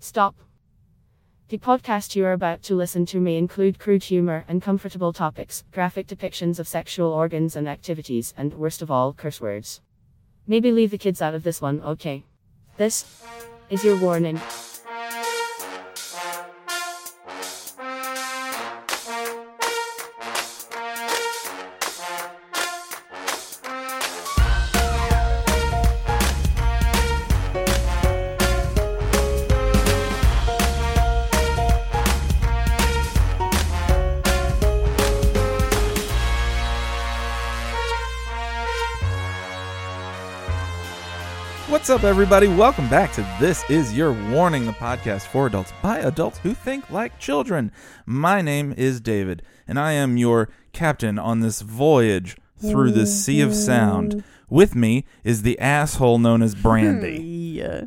Stop. The podcast you are about to listen to may include crude humor, and uncomfortable topics, graphic depictions of sexual organs and activities, and worst of all, curse words. Maybe leave the kids out of this one, okay? This is your warning. Up, everybody? Welcome back to This Is Your Warning, the podcast for adults by adults who think like children. My name is David, and I am your captain on this voyage through the sea of sound. Mm-hmm. With me is the asshole known as Brandy. Yeah.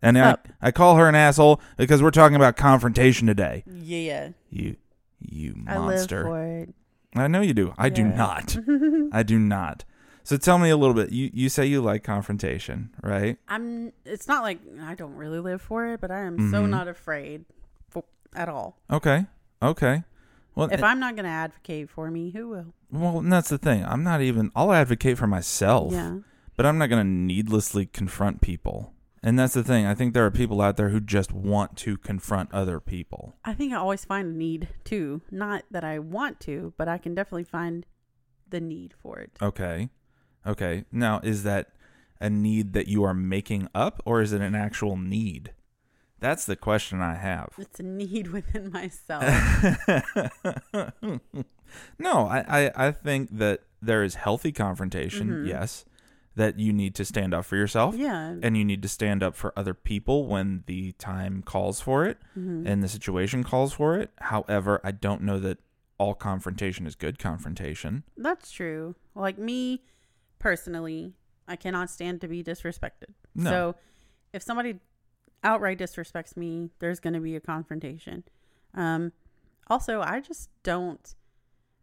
And I, Up. I call her an asshole because we're talking about confrontation today. Yeah. You, you I live monster. for it. I know you do. I do Yeah. not. I do not. So tell me a little bit. You you say you like confrontation, right? I'm it's not like I don't really live for it, but I am so Mhm. not afraid for, at all. Okay. Okay. Well, If I'm not going to advocate for me, who will? Well, and that's the thing. I'm not even. I'll advocate for myself, Yeah. but I'm not going to needlessly confront people. And that's the thing. I think there are people out there who just want to confront other people. I think I always find a need to. Not that I want to, but I can definitely find the need for it. Okay. Okay. Now, is that a need that you are making up, or is it an actual need? That's the question I have. It's a need within myself. no, I, I, I think that there is healthy confrontation, Mhm. yes, that you need to stand up for yourself. yeah. and you need to stand up for other people when the time calls for it Mhm. and the situation calls for it. However, I don't know that all confrontation is good confrontation. That's true. Like me personally, I cannot stand to be disrespected. No. So if somebody outright disrespects me, there's going to be a confrontation. Um, also, I just don't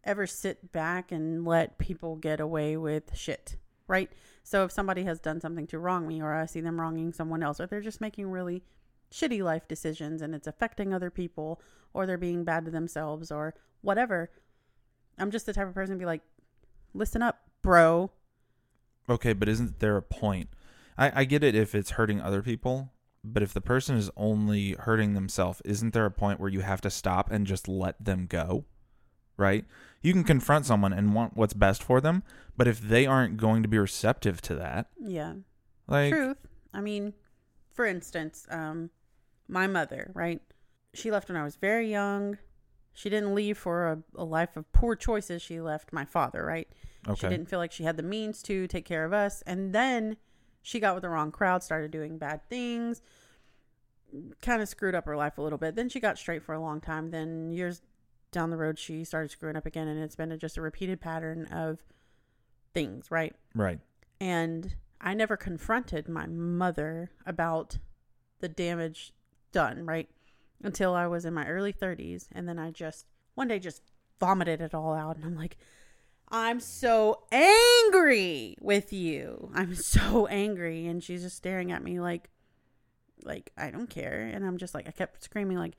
ever sit back and let people get away with shit, right? So if somebody has done something to wrong me, or I see them wronging someone else, or they're just making really shitty life decisions and it's affecting other people, or they're being bad to themselves, or whatever, I'm just the type of person to be like, listen up, bro. Okay, but isn't there a point? I, I get it if it's hurting other people, but if the person is only hurting themselves, isn't there a point where you have to stop and just let them go? Right? You can confront someone and want what's best for them, but if they aren't going to be receptive to that, Yeah. like Truth. I mean, for instance, um, my mother, right? She left when I was very young. She didn't leave for a, a life of poor choices. She left my father, right? Okay. She didn't feel like she had the means to take care of us. And then she got with the wrong crowd, started doing bad things, kind of screwed up her life a little bit. Then she got straight for a long time. Then years down the road, she started screwing up again. And it's been a, just a repeated pattern of things, right? Right. and I never confronted my mother about the damage done, right? Until I was in my early 30s. And then I just, one day, just vomited it all out. And I'm like, I'm so angry with you. I'm so angry. And she's just staring at me like, like, I don't care. And I'm just like, I kept screaming, like,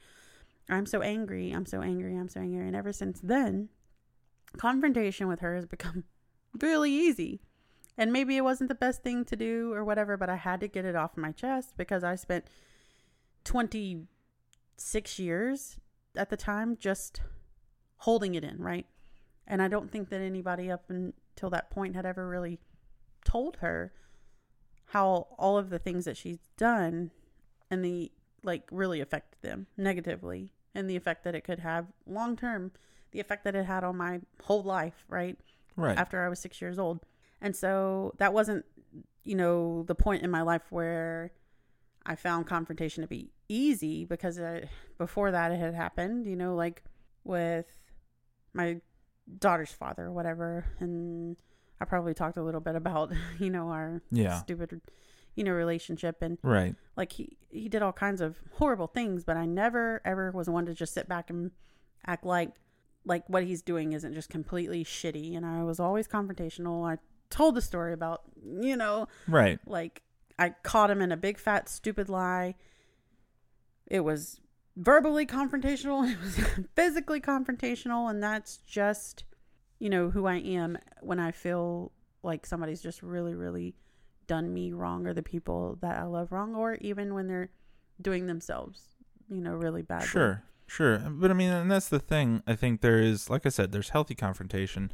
I'm so angry. I'm so angry. I'm so angry. And ever since then, confrontation with her has become really easy. And maybe it wasn't the best thing to do or whatever, but I had to get it off my chest because I spent 26 years at the time just holding it in, right? And I don't think that anybody up until that point had ever really told her how all of the things that she's done and the like really affected them negatively and the effect that it could have long term, the effect that it had on my whole life, right? Right. after I was six years old. And so that wasn't, you know, the point in my life where I found confrontation to be easy because uh before that it had happened, you know, like with my daughter's father or whatever. And I probably talked a little bit about, you know, our Yeah. stupid, you know, relationship. And Right. like he, he did all kinds of horrible things, but I never ever was one to just sit back and act like like what he's doing isn't just completely shitty. And I was always confrontational. I told the story about, you know, Right. like I caught him in a big fat stupid lie. It was verbally confrontational, it was physically confrontational, and that's just, you know, who I am when I feel like somebody's just really, really done me wrong or the people that I love wrong, or even when they're doing themselves, you know, really bad. Sure, sure. But I mean, and that's the thing. I think there is, like I said, there's healthy confrontation,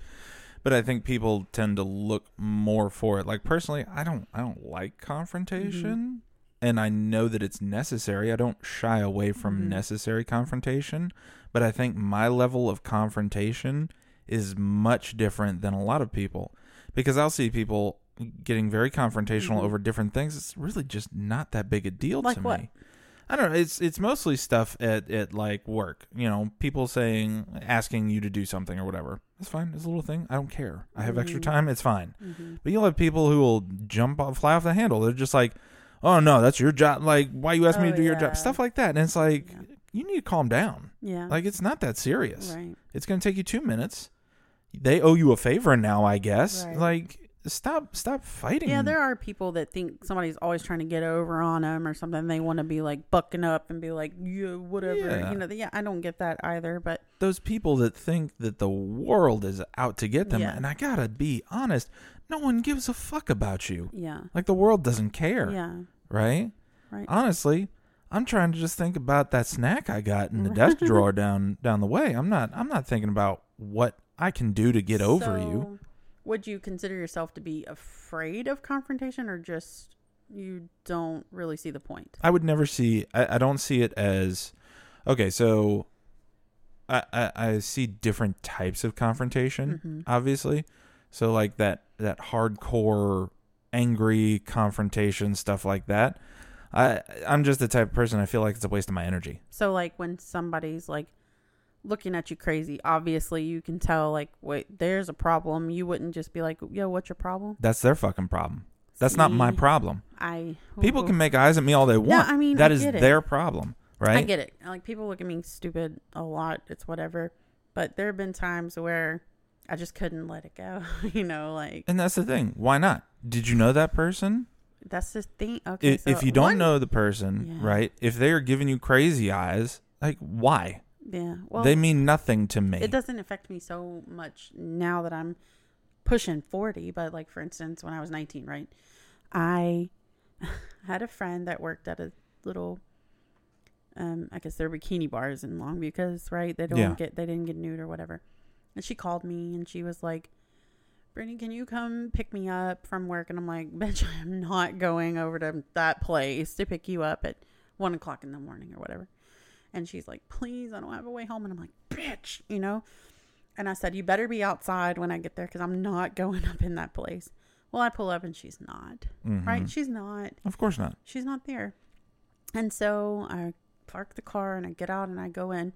but I think people tend to look more for it. Like personally, I don't, I don't like mm-hmm. confrontation, and I know that it's necessary. I don't shy away from Mhm. necessary confrontation, but I think my level of confrontation is much different than a lot of people because I'll see people getting very confrontational Mhm. over different things. It's really just not that big a deal Like to what? me. I don't know. It's it's mostly stuff at, at like work. You know, people saying asking you to do something or whatever. That's fine. It's a little thing. I don't care. I have extra Mhm. time. It's fine. hmm But you'll have people who will jump off, fly off the handle. They're just like, "Oh no, that's your job. Like, why you ask me Oh, to do your job?" Stuff like that. And it's like, Yeah. you need to calm down. Yeah. Like, it's not that serious. right. It's going to take you two minutes. They owe you a favor now, I guess. Right. Like, stop, stop fighting. Yeah, there are people that think somebody's always trying to get over on them or something. They want to be like bucking up and be like, yeah, whatever. Yeah. You know, yeah, I don't get that either. But those people that think that the world is out to get them. Yeah. And I gotta be honest, no one gives a fuck about you. yeah, Like the world doesn't care, yeah, right? right. Honestly, I'm trying to just think about that snack I got in the desk drawer down down the way. I'm not I'm not thinking about what I can do to get over you. Would you consider yourself to be afraid of confrontation, or just you don't really see the point? I would never see I, I don't see it as okay, so I, I, I see different types of confrontation. Mhm. obviously. So like that that hardcore angry confrontation stuff like that. I I'm just the type of person I feel like it's a waste of my energy. So, like when somebody's like looking at you crazy, obviously you can tell, like, wait, there's a problem. You wouldn't just be like, yo, what's your problem? That's their fucking problem. That's not my problem. I People can make eyes at me all they want. No, I mean, that I is their problem, right? I get it. Like people look at me stupid a lot. It's whatever. But there have been times where I just couldn't let it go. you know, like and that's the thing. Why not? Did you know that person? that's the thing. Okay, I- so if you don't one- know the person, Yeah. right? If they are giving you crazy eyes, like why? yeah, well, they mean nothing to me. it doesn't affect me so much now that I'm pushing 40. But like for instance, when I was 19, right, I had a friend that worked at a little. Um, I guess they're bikini bars in Longview because right they don't Yeah. get they didn't get nude or whatever, and she called me and she was like, Brittany, can you come pick me up from work? And I'm like, bitch, I'm not going over to that place to pick you up at one o'clock in the morning or whatever. And she's like, please, I don't have a way home. And I'm like, bitch, you know? And I said, you better be outside when I get there because I'm not going up in that place. Well, I pull up and she's not, Mhm. right? She's not. Of course not. She's not there. And so I park the car and I get out and I go in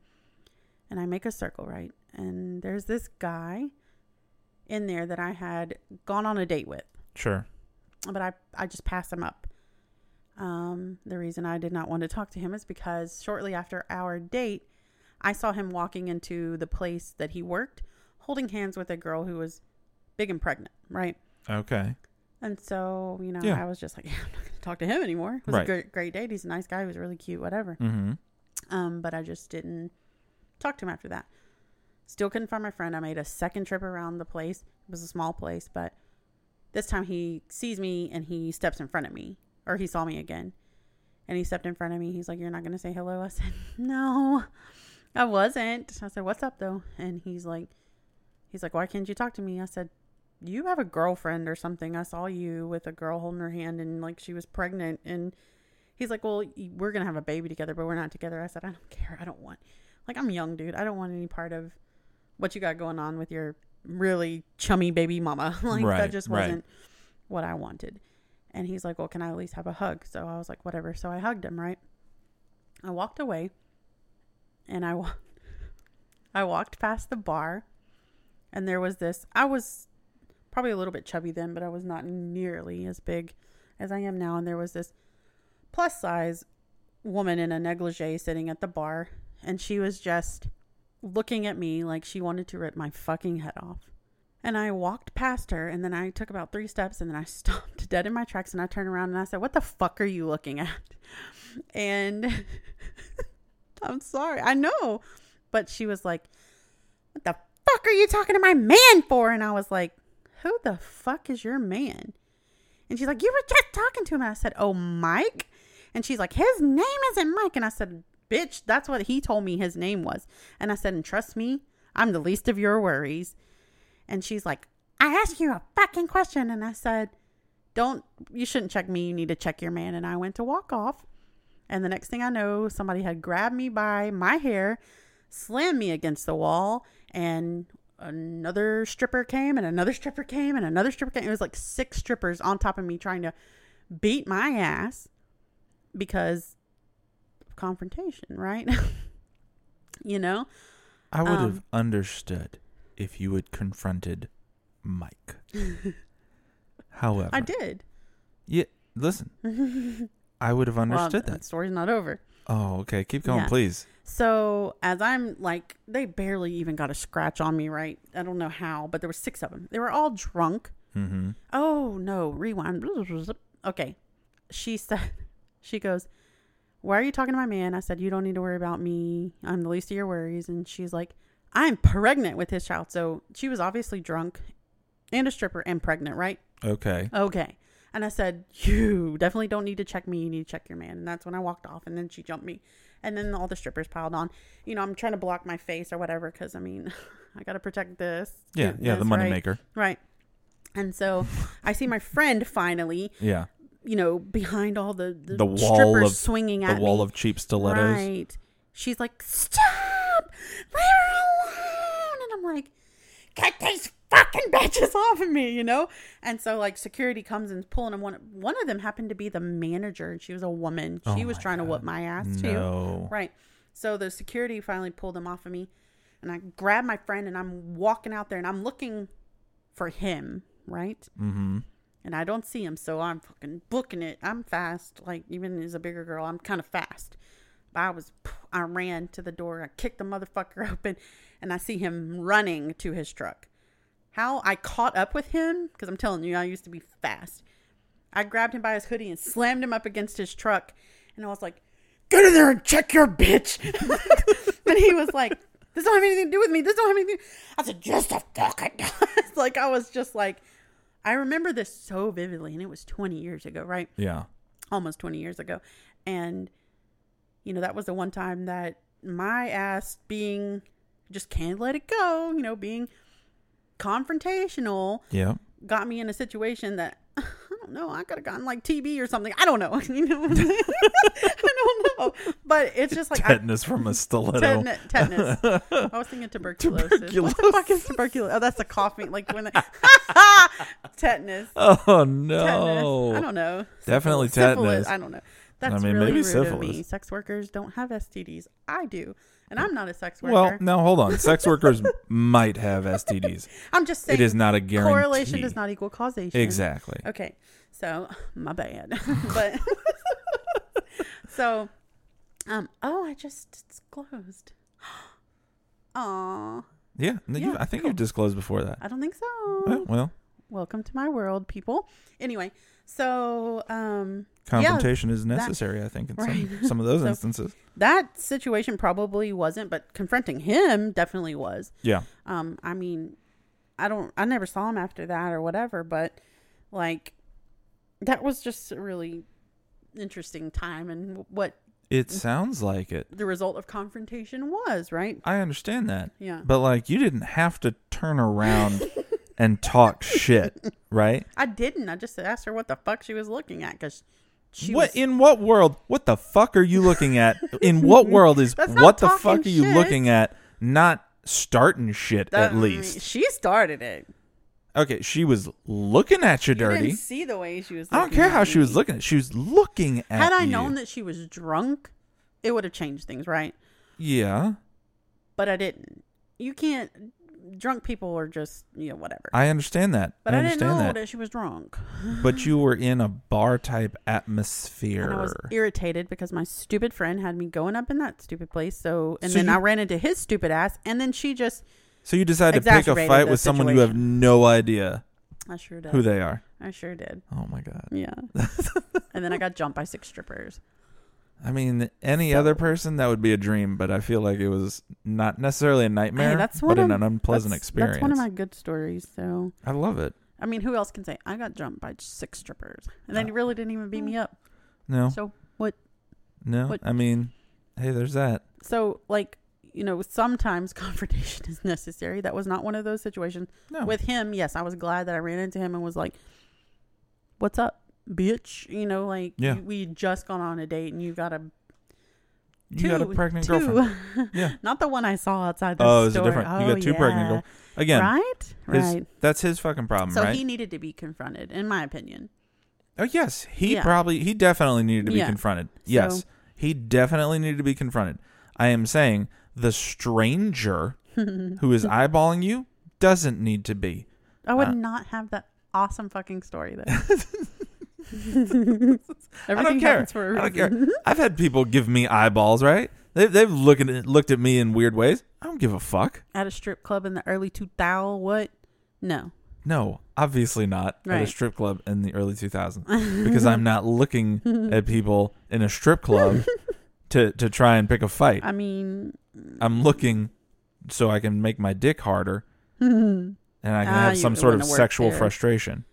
and I make a circle, right? And there's this guy in there that I had gone on a date with, Sure. but I, I just passed him up. Um, the reason I did not want to talk to him is because shortly after our date, I saw him walking into the place that he worked, holding hands with a girl who was big and pregnant, right? Okay. And so, you know, Yeah. I was just like, I'm not going to talk to him anymore. It was Right. a great, great date. He's a nice guy. He was really cute, whatever. Mm-hmm. Um, but I just didn't talk to him after that. Still couldn't find my friend. I made a second trip around the place. It was a small place, but this time he sees me and he steps in front of me, or he saw me again. And he stepped in front of me. He's like, You're not going to say hello? I said, No, I wasn't. I said, What's up, though? And he's like, He's like, Why can't you talk to me? I said, You have a girlfriend or something. I saw you with a girl holding her hand and like she was pregnant. And he's like, Well, we're going to have a baby together, but we're not together. I said, I don't care. I don't want, like, I'm young, dude. I don't want any part of what you got going on with your really chummy baby mama. like, Right, that just wasn't what I wanted. And he's like, Well, can I at least have a hug? So I was like, Whatever. So I hugged him, right? I walked away and I, wa- I walked past the bar and there was this, I was probably a little bit chubby then, but I was not nearly as big as I am now. And there was this plus size woman in a negligee sitting at the bar and she was just looking at me like she wanted to rip my fucking head off. And I walked past her and then I took about three steps and then I stopped dead in my tracks and I turned around and I said, What the fuck are you looking at? And I'm sorry. I know. But she was like, What the fuck are you talking to my man for? And I was like, Who the fuck is your man? And she's like, You were just talking to him. And I said, Oh, Mike? And she's like, His name isn't Mike. And I said, Bitch, that's what he told me his name was. And I said, And trust me, I'm the least of your worries. And she's like, I asked you a fucking question. And I said, Don't, you shouldn't check me. You need to check your man. And I went to walk off. And the next thing I know, somebody had grabbed me by my hair, slammed me against the wall, and another stripper came, and another stripper came, and another stripper came. It was like six strippers on top of me trying to beat my ass because confrontation, right? you know? I would have Um, understood if you had confronted Mike. However, I did. Yeah, listen. I would have understood well, that. The story's not over. Oh, okay. Keep going, Yeah. please. So as I'm like, they barely even got a scratch on me, right? I don't know how, but there were six of them. They were all drunk. Mm-hmm. Oh no, rewind. Okay. She said, she goes, Why are you talking to my man? I said, You don't need to worry about me. I'm the least of your worries. And she's like, I'm pregnant with his child. So she was obviously drunk and a stripper and pregnant, right? Okay. Okay. And I said, You definitely don't need to check me. You need to check your man. And that's when I walked off. And then she jumped me. And then all the strippers piled on. You know, I'm trying to block my face or whatever because, I mean, I got to protect this. Yeah, yeah, the this, money right? maker. Right. And so I see my friend finally, Yeah. You know, behind all the, the, The wall of- swinging The wall me. of cheap stilettos. Right. She's like, stop! Leave her alone! And I'm like, get these fucking bitches off of me, you know? And so like security comes and pulling them. One one of them happened to be the manager, and she was a woman. Oh She was my trying to whoop my ass too. Right. So the security finally pulled them off of me, and I grabbed my friend and I'm walking out there and I'm looking for him, right? Mm-hmm. And I don't see him, so I'm fucking booking it. I'm fast, like even as a bigger girl, I'm kind of fast. But I was, I ran to the door, I kicked the motherfucker open, and I see him running to his truck. How I caught up with him, because I'm telling you, I used to be fast. I grabbed him by his hoodie and slammed him up against his truck, and I was like, "Get in there and check your bitch." and he was like, "This don't have anything to do with me. This don't have anything." I said, "Just a fucking." does." like I was just like, I remember this so vividly, and it was 20 years ago, right? Yeah. Almost 20 years ago, and you know that was the one time that my ass being just can't let it go, you know, being confrontational Yeah. got me in a situation that don't know. I could have gotten like TB or something. I don't know. You know, I don't know. But it's just like I, Tetanus from a stiletto. Tetanus. tetanus. I was thinking tuberculosis. What the fuck is tuberculosis? Oh, that's a coughing. Like when they tetanus. Oh no. Tetanus. I don't know. Definitely Syphilis. tetanus. I don't know. That's I mean, really maybe rude of me. Sex workers don't have STDs. I do, and I'm not a sex worker. Well, now hold on. Sex workers might have STDs. I'm just saying. It is not a guarantee. correlation does not equal causation. Exactly. Okay, so my bad, but so um oh I just disclosed. Aw, Yeah. no, Yeah, I think cool. you've disclosed before that. I don't think so. Well, well, Welcome to my world, people. Anyway, so um confrontation is necessary. I think in Right. some some of those So- instances. that situation probably wasn't, but confronting him definitely was. Yeah. Um, I mean, I don't, I never saw him after that or whatever, but like, that was just a really interesting time and what It sounds like it. the result of confrontation was, right? I understand that. Yeah. But like you didn't have to turn around and talk shit, right? I didn't. I just asked her what the fuck she was looking at because she what was. in what world? What the fuck are you looking at? In what world is what the fuck are you shit. looking at? Not starting shit that- at least. she started it. Okay, she was looking at you You dirty. didn't see the way she was. I don't care how she was me. looking. She was looking at Had I you. known that she was drunk, it would have changed things, right? Yeah, But I didn't. You can't. Drunk people are just you know whatever. I understand that. but I I, didn't understand know that. that. she was drunk. But you were in a bar type And I atmosphere. was irritated because my stupid friend had me going up in that stupid place. So and So then you- I ran into his stupid ass, and then she just so you decided to pick a fight with someone you have no idea I sure did. who they are. I sure did. Oh my god. Yeah. and then I got jumped by six strippers. I mean, any So- other person that would be a dream, but I feel like it was not necessarily a nightmare, that's but one an unpleasant that's, experience. That's one of my good stories. So I love it. I mean, who else can say I got jumped by six strippers and then uh, he really didn't even beat me up? No, So what? no. what- I mean, hey, there's that. So like you know, sometimes confrontation is necessary. That was not one of those situations. No, With him, yes, I was glad that I ran into him and was like, "What's up, bitch?" You know, like Yeah. we just gone on a date and you got a you got a pregnant two. girlfriend. Yeah. not the one I saw outside the Oh, it's a store. different- you Oh, got two pregnant yeah. girl- Again, right, his- right. that's his fucking problem, So right? he needed to be confronted, in my opinion. oh yes, he Yeah. probably he definitely needed to be Yeah. confronted. Yes, So- he definitely needed to be confronted. I am saying the stranger who is eyeballing you doesn't need to be. I would Uh, not have that awesome fucking story then. I don't care. happens for a I don't reason. care. I've had people give me eyeballs, right? They, they've looked at looked at me in weird ways. I don't give a fuck. At a strip club in the early 2000s, what? No. No, obviously not at a Right. strip club in the early 2000s because I'm not looking at people in a strip club to to try and pick a fight. I mean, I'm looking so I can make my dick harder and I can Ah, have you some sort of wouldn't work sexual there. frustration.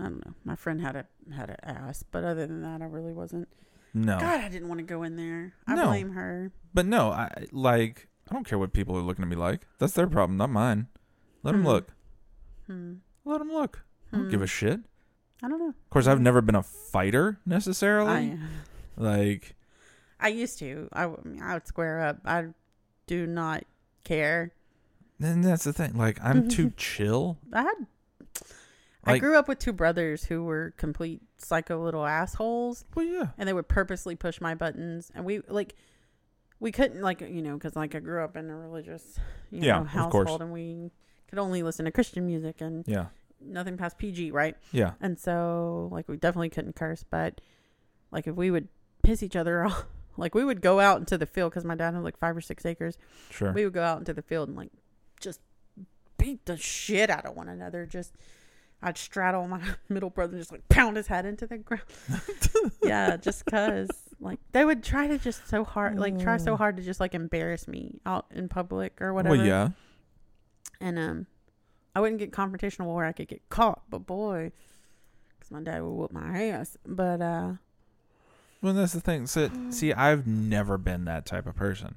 I don't know. My friend had a had an ass, but other than that, I really wasn't. No, God, I didn't want to go in there. I No. blame her. but no, I like I don't care what people are looking at me like. That's their problem, not mine. Let them Hmm. look. Hmm. Let them look. I don't Hmm. give a shit. I don't know. Of course, I've never been a fighter necessarily. I like, I used to. I would square up. I do not care. and that's the thing. Like, I'm too chill. I had. I grew up with two brothers who were complete psycho little assholes, Well, yeah, and they would purposely push my buttons, and we like. We couldn't like you know because like I grew up in a religious you Yeah, know household and we could only listen to Christian music and yeah, nothing past PG right yeah. And so, like, we definitely couldn't curse, but like, if we would piss each other off, like, we would go out into the field because my dad had like five or six acres. Sure. We would go out into the field and like just beat the shit out of one another. Just, I'd straddle my middle brother and just like pound his head into the ground. yeah, just cause like they would try to just so hard, like, try so hard to just like embarrass me out in public or whatever. Well, yeah. And um, I wouldn't get confrontational where I could get caught, but boy, because my dad would whoop my ass. But uh, Well, that's the thing. So, see, I've never been that type of person.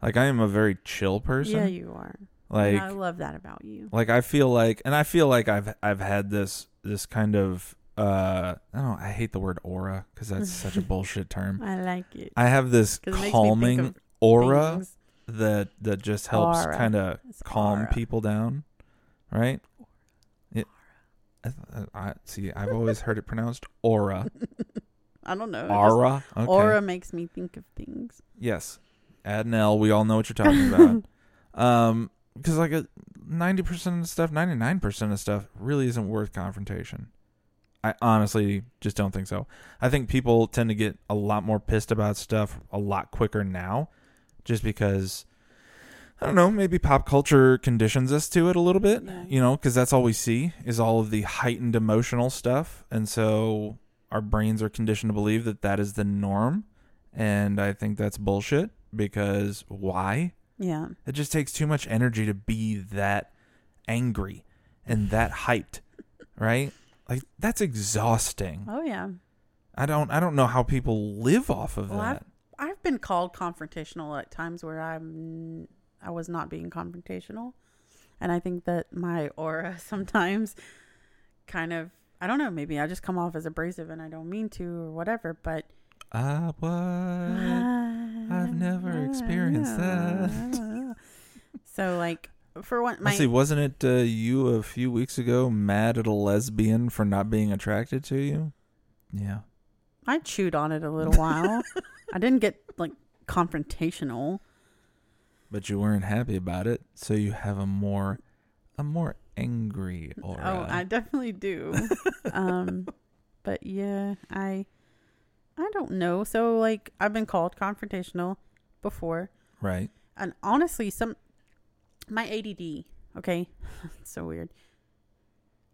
Like, I am a very chill person. yeah, you are. Like, and I love that about you. like I feel like, and I feel like I've I've had this this kind of uh, I don't know. I hate the word aura because that's such a bullshit term. I like it. I have this 'Cause it makes me think calming aura Things. that that just helps kind of calm aura. people down, right? It, I, I see. I've always heard it pronounced aura. I don't know. Aura. Okay. Aura makes me think of things. Yes. Add an L. We all know what you're talking about. um, because like a ninety percent of stuff, ninety nine percent of stuff, really isn't worth confrontation. I honestly just don't think so. I think people tend to get a lot more pissed about stuff a lot quicker now, just because. I don't know. Maybe pop culture conditions us to it a little bit, you know, because that's all we see is all of the heightened emotional stuff, and so our brains are conditioned to believe that that is the norm, and I think that's bullshit. Because why? Yeah. It just takes too much energy to be that angry and that hyped, right? Like that's exhausting. Oh yeah. I don't I don't know how people live off of Well, I've that. I've been called confrontational at times where I'm I was not being confrontational, and I think that my aura sometimes kind of I don't know maybe I just come off as abrasive and I don't mean to or whatever, but Ah, what? I've never experienced that. so like for one, my see, wasn't it uh, you a few weeks ago mad at a lesbian for not being attracted to you? Yeah. I chewed on it a little while. I didn't get like confrontational. But you weren't happy about it, so you have a more a more angry aura. Oh, I definitely do. um, but yeah, I I don't know. So like I've been called confrontational before, right. and honestly, some my ADD. Okay, it's so weird.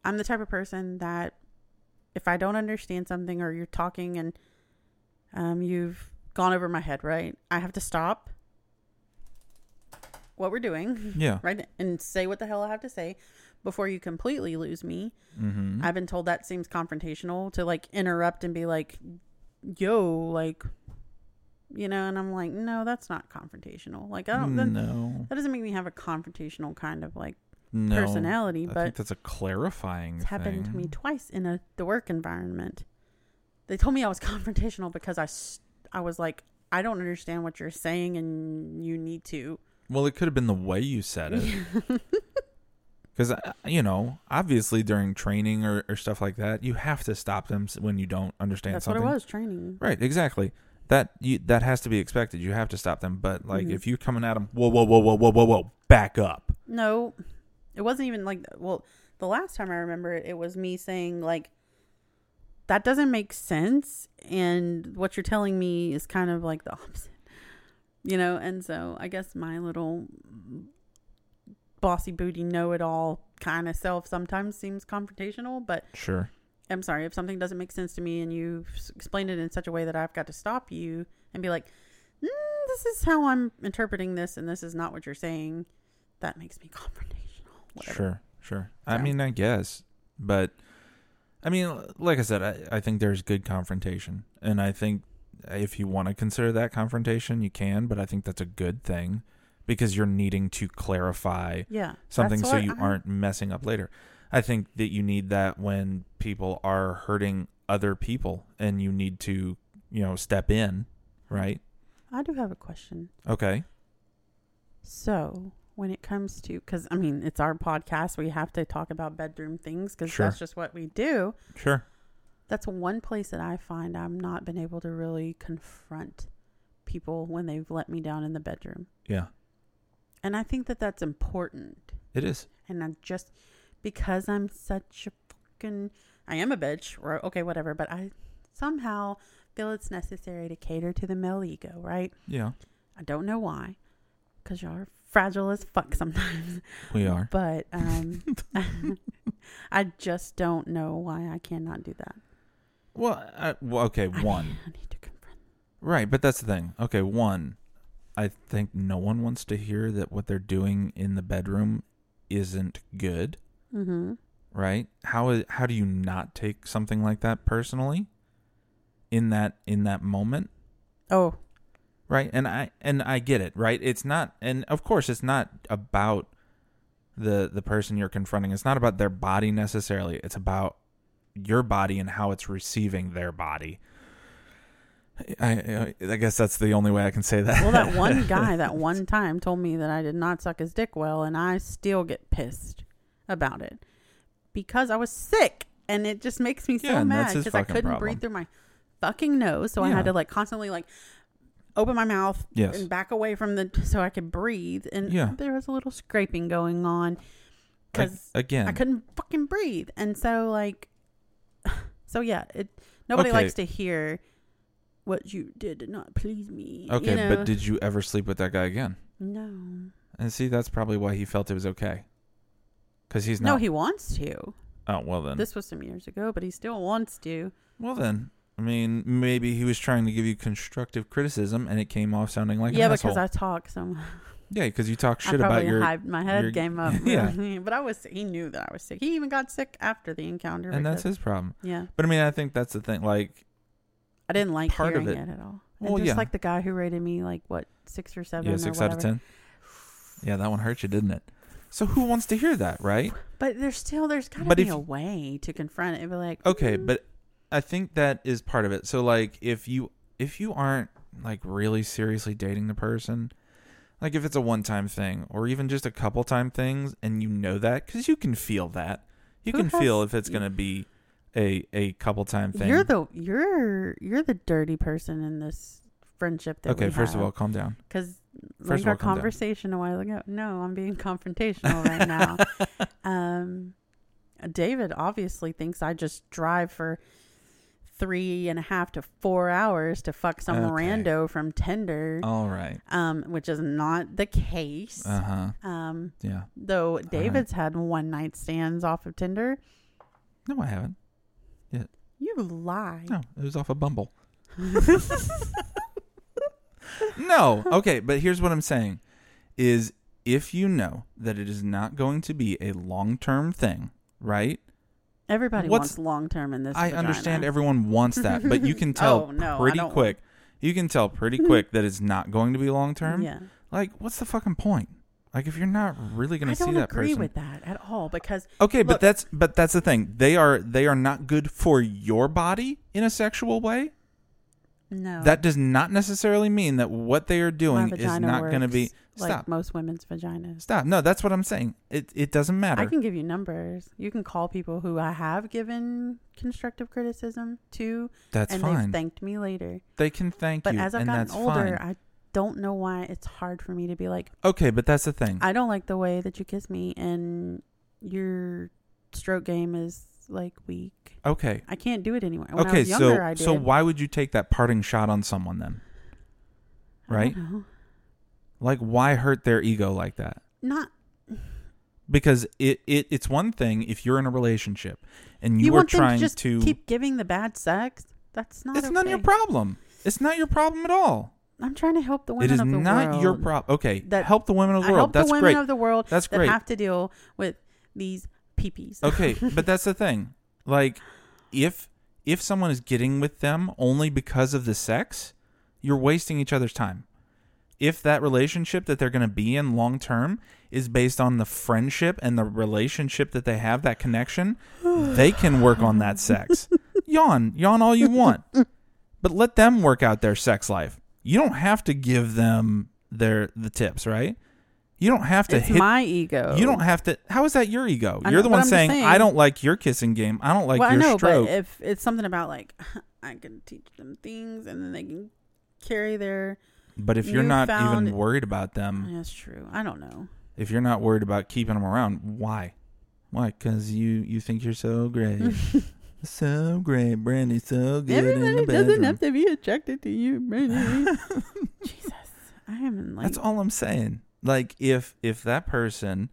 I'm the type of person that if I don't understand something or you're talking and um you've gone over my head, right? I have to stop what we're doing, Yeah. right? And say what the hell I have to say before you completely lose me. Mm-hmm. I've been told that seems confrontational to like interrupt and be like, yo, like, you know, and I'm like, no, that's not confrontational. Like, I don't, that, no. that doesn't make me have a confrontational kind of like No. personality, I think but that's a clarifying it's happened to me twice in a the work environment. They told me I was confrontational because I, I was like, I don't understand what you're saying, and you need to. Well, it could have been the way you said it. Because, you know, obviously during training or, or stuff like that, you have to stop them when you don't understand That's something. what it was training. Right, exactly. That you that has to be expected. You have to stop them. But like, Mhm. if you're coming at them, whoa, whoa, whoa, whoa, whoa, whoa, whoa, back up. No, it wasn't even like well, the last time I remember it, it was me saying like that doesn't make sense and what you're telling me is kind of like the opposite. You know, and so I guess my little bossy booty know it all kind of self sometimes seems confrontational, but Sure. I'm sorry if something doesn't make sense to me and you've explained it in such a way that I've got to stop you and be like, mm, "This is how I'm interpreting this, and this is not what you're saying." That makes me confrontational. Whatever. Sure, sure. I mean, I guess, but I mean, like I said, I, I think there's good confrontation, and I think if you want to consider that confrontation, you can. But I think that's a good thing because you're needing to clarify Yeah. something so you I- aren't messing up later. I think that you need that when people are hurting other people, and you need to, you know, step in, right? I do have a question. Okay. So when it comes to, because I mean, it's our podcast, we have to talk about bedroom things because Sure. that's just what we do. Sure. That's one place that I find I've not been able to really confront people when they've let me down in the bedroom, Yeah. And I think that that's important. It is. and I just because I'm such a fucking I am a bitch or okay whatever but I somehow feel it's necessary to cater to the male ego right Yeah. I don't know why because y'all are fragile as fuck sometimes We are. but um I just don't know why I cannot do that Well, I, well okay. I One. need, I need to confront Right, but that's the thing. Okay, one, I think no one wants to hear that what they're doing in the bedroom isn't good, mm-hmm right? How is how do you not take something like that personally in that in that moment, oh right? And I and I get it, right? It's not and of course it's not about the the person you're confronting. It's not about their body necessarily. It's about your body and how it's receiving their body. I I, guess that's the only way I can say that. well that one guy that one time told me that I did not suck his dick well and I still get pissed about it because I was sick and it just makes me so Yeah, mad because I couldn't problem. breathe through my fucking nose so I had to like constantly like open my mouth Yes. and back away from the so I could breathe and Yeah. there was a little scraping going on Like, because again, I couldn't fucking breathe and so like so yeah it nobody Okay. likes to hear what you did did not please me okay, you know? but did you ever sleep with that guy again? no And see, that's probably why he felt it was okay. Because he's not. no he wants to oh well then. This was some years ago, but he still wants to. well then, I mean, maybe he was trying to give you constructive criticism, and it came off sounding like yeah, because asshole. I talk so much. yeah, because you talk shit probably about your, hyped my head your- game up. Yeah. but I was. He knew that I was sick. He even got sick after the encounter. and that's his problem. Yeah, But I mean, I think that's the thing. Like, I didn't like Part of hearing it- it. at all. And Well, just yeah. like the guy who rated me like what six or seven yeah, six out of ten. Yeah, that one hurt you, didn't it? So who wants to hear that, right? But there's still there's got to But be if- a way to confront it and be like, Okay, "Mm, but I think that is part of it. So like if you if you aren't like really seriously dating the person, like if it's a one-time thing or even just a couple time things and you know that cuz you can feel that. You Who can feel if it's going to be a a couple time thing. you're the you're you're the dirty person in this friendship that Okay, first of all, calm down. because First like of all, our down. conversation a while ago. No, I'm being confrontational right now. um, David obviously thinks I just drive for three and a half to four hours to fuck some Okay. rando from Tinder, All right. um, which is not the case. Uh-huh. Um, Yeah. though David's had one night stands off of Tinder. No, I haven't. You lie. No, it was off a Bumble. no. Okay, but here's what I'm saying is if you know that it is not going to be a long-term thing, right? Everybody What's- wants long term in this. I vagina. understand everyone wants that, but you can tell Oh, no, pretty quick. You can tell pretty quick that it's not going to be long-term. Yeah, Like what's the fucking point? Like if you're not really going to see that person, I don't agree with that at all because Okay, but that's but that's the thing. They are they are not good for your body in a sexual way. no, That does not necessarily mean that what they are doing is not going to be works like stop. most women's vaginas. Stop. No, that's what I'm saying. It it doesn't matter. I can give you numbers. You can call people who I have given constructive criticism to, that's and fine. they've thanked me later. they can thank But you, as I've and gotten older, fine. I don't know why it's hard for me to be like, Okay, but that's the thing. I don't like the way that you kiss me, and your stroke game is like weak. okay. I can't do it anymore. When I okay, was younger, so I did. so why would you take that parting shot on someone then? Right? Like why hurt their ego like that? Not Because it, it it's one thing if you're in a relationship and you, you, are trying to just to keep giving the bad sex. That's not. It's none of your problem. It's not your problem at all. I'm trying to help the women It is of the not world. your problem. Okay, That- help the women of the I world. help That's the women great. of the world That's that great. have to deal with these peepees. okay, but that's the thing. Like, if if someone is getting with them only because of the sex, you're wasting each other's time. If that relationship that they're going to be in long term is based on the friendship and the relationship that they have, that connection, they can work on that sex. yawn, yawn all you want, but let them work out their sex life. You don't have to give them their the tips, right? You don't have to it's hit my ego. you don't have to. How is that your ego? I You're know, the one saying, saying- "I don't like your kissing game. I don't like well, your I know, stroke." but if it's something about like I can teach them things and then they can carry their. But if you're not even worried about them, That's true. I don't know. if you're not worried about keeping them around, why? Why? Because you you think you're so great, so great, Brandy, so good in the bedroom. Doesn't have to be attracted to you, Brandy. Jesus, I am like. That's all I'm saying. Like if if that person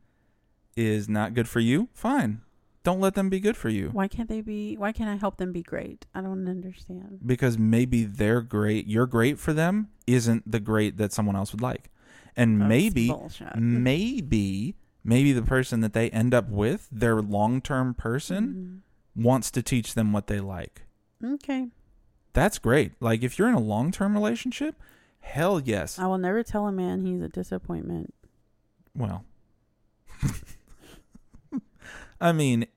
is not good for you, fine. Don't let them be good for you. Why can't they be? Why can't I help them be great? I don't understand. because maybe they're great, you're great for them isn't the great that someone else would like. And That's maybe bullshit. maybe maybe the person that they end up with, their long-term person mm-hmm. Wants to teach them what they like. Okay, That's great. Like if you're in a long-term relationship, hell yes. I will never tell a man he's a disappointment. Well, I mean,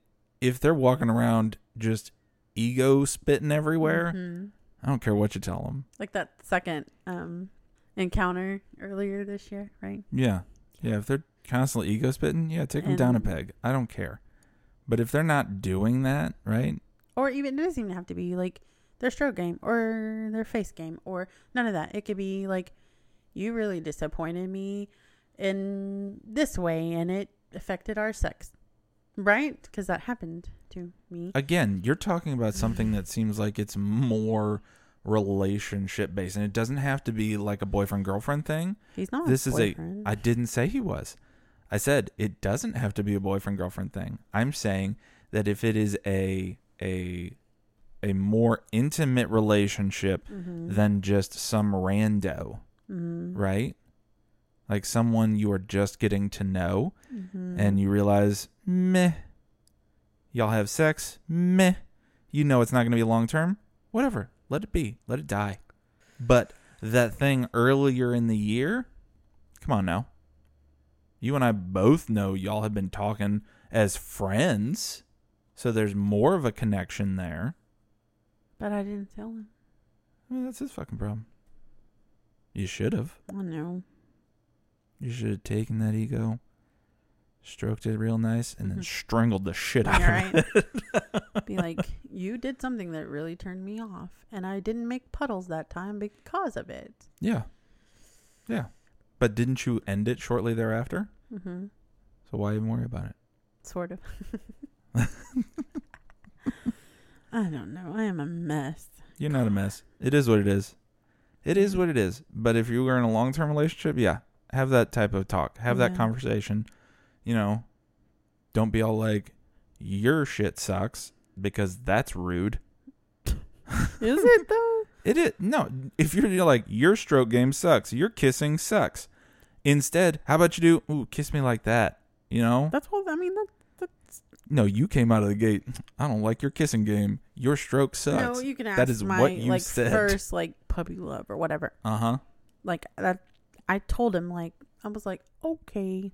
if they're walking around just ego spitting everywhere, Mhm. I don't care what you tell them. Like that second um encounter earlier this year, right? Yeah. Yeah. If they're constantly ego spitting, yeah, take them down a peg. I don't care. But if they're not doing that, right? Or even it doesn't even have to be like their stroke game or their face game or none of that. It could be like you really disappointed me in this way and it affected our sex. Right? Because that happened to me. Again, you're talking about something that seems like it's more relationship based, and it doesn't have to be like a boyfriend girlfriend thing. He's not. this a is a. I didn't say he was. I said it doesn't have to be a boyfriend girlfriend thing. I'm saying that if it is a a a more intimate relationship Mhm. than just some rando, Mhm. right? Like someone you are just getting to know Mhm. and you realize, meh, y'all have sex, meh, you know it's not going to be long term, whatever, let it be, let it die. But that thing earlier in the year, come on now. You and I both know y'all have been talking as friends, so there's more of a connection there. But I didn't tell him. Well, that's his fucking problem. You should have. I know. You should have taken that ego, stroked it real nice, and then Mhm. strangled the shit out of it. Be like, you did something that really turned me off, and I didn't make puddles that time because of it. Yeah. Yeah. But didn't you end it shortly thereafter? Mm-hmm. So why even worry about it? Sort of. I don't know. I am a mess. You're not a mess. It is what it is. It is what it is. But if you were in a long term relationship, yeah, have that type of talk. Have that conversation. You know, don't be all like, your shit sucks because that's rude. Is it though? It is no. If you're, you're like your stroke game sucks, your kissing sucks. Instead, how about you do ooh kiss me like that? You know? That's what I mean. That, that's No, you came out of the gate. I don't like your kissing game. Your stroke sucks. no. You can ask That is my what you like said. first like puppy love or whatever. Uh huh. Like that. I told him like I was like okay,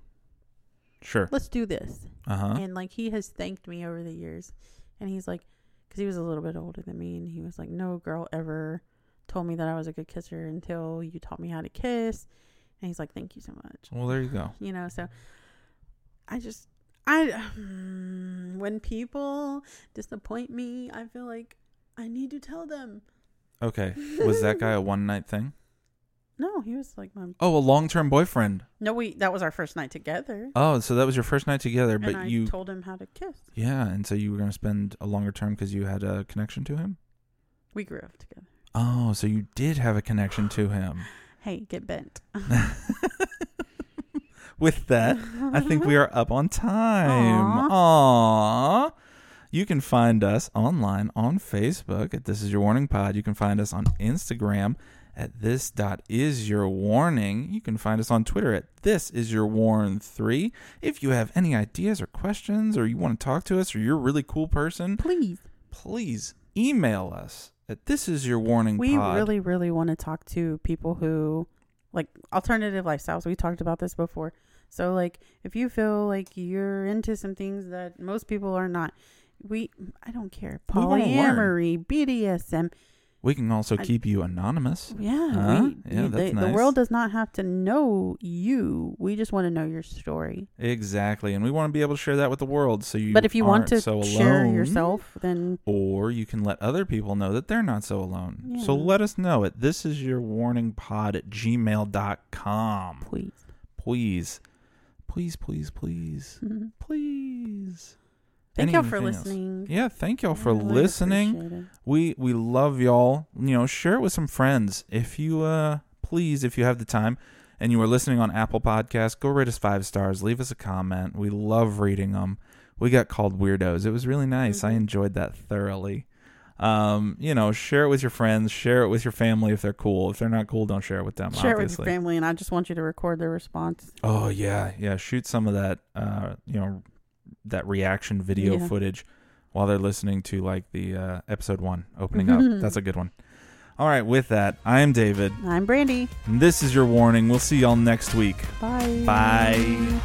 Sure. let's do this. Uh huh. And like he has thanked me over the years, and he's like, because he was a little bit older than me, and he was like, no girl ever told me that I was a good kisser until you taught me how to kiss. And he's like, thank you so much. Well, there you go. You know, so I just I when people disappoint me, I feel like I need to tell them. Okay. Was that guy a one night thing? No, he was like my Oh, a long term boyfriend. no. We that was our first night together, Oh, so that was your first night together, but and I you told him how to kiss. yeah, and so you were going to spend a longer term because you had a connection to him. We grew up together. Oh, so you did have a connection to him. Hey, get bent. With that, I think we are up on time. Aww. You can find us online on Facebook at This Is Your Warning Pod. You can find us on Instagram at this dot is your warning. You can find us on Twitter at this is your warn three. If you have any ideas or questions or you want to talk to us or you're a really cool person, Please. please email us at this is your warning We pod. really, really want to talk to people who like alternative lifestyles. We talked about this before. So like if you feel like you're into some things that most people are not, we I don't care. We wanna learn. Polyamory, BDSM. We can also I- keep you anonymous. Yeah. Huh? we, Yeah, you- that's the, the world does not have to know you. We just want to know your story. Exactly, and we want to be able to share that with the world. So you, but if you want to so share alone, yourself, then or you can let other people know that they're not so alone. So let us know at this is your warning pod at gmail.com. please. Please, please, please, please, Mhm. please. Thank y'all for Anything else? listening. Yeah, thank y'all for really listening. We we love y'all. You know, share it with some friends. If you uh please, if you have the time and you are listening on Apple Podcasts, go rate us five stars. Leave us a comment. We love reading them. We got called weirdos. It was really nice. I Mhm. enjoyed that thoroughly. Um, you know, share it with your friends. Share it with your family if they're cool. If they're not cool, don't share it with them. Share it obviously. with your family, and I just want you to record their response. Oh yeah, yeah. Shoot some of that. Uh, you know, that reaction video Yeah. footage while they're listening to like the uh, episode one opening up. That's a good one. All right. With that, I am David. I'm Brandy. And this is your warning. We'll see y'all next week. Bye. Bye.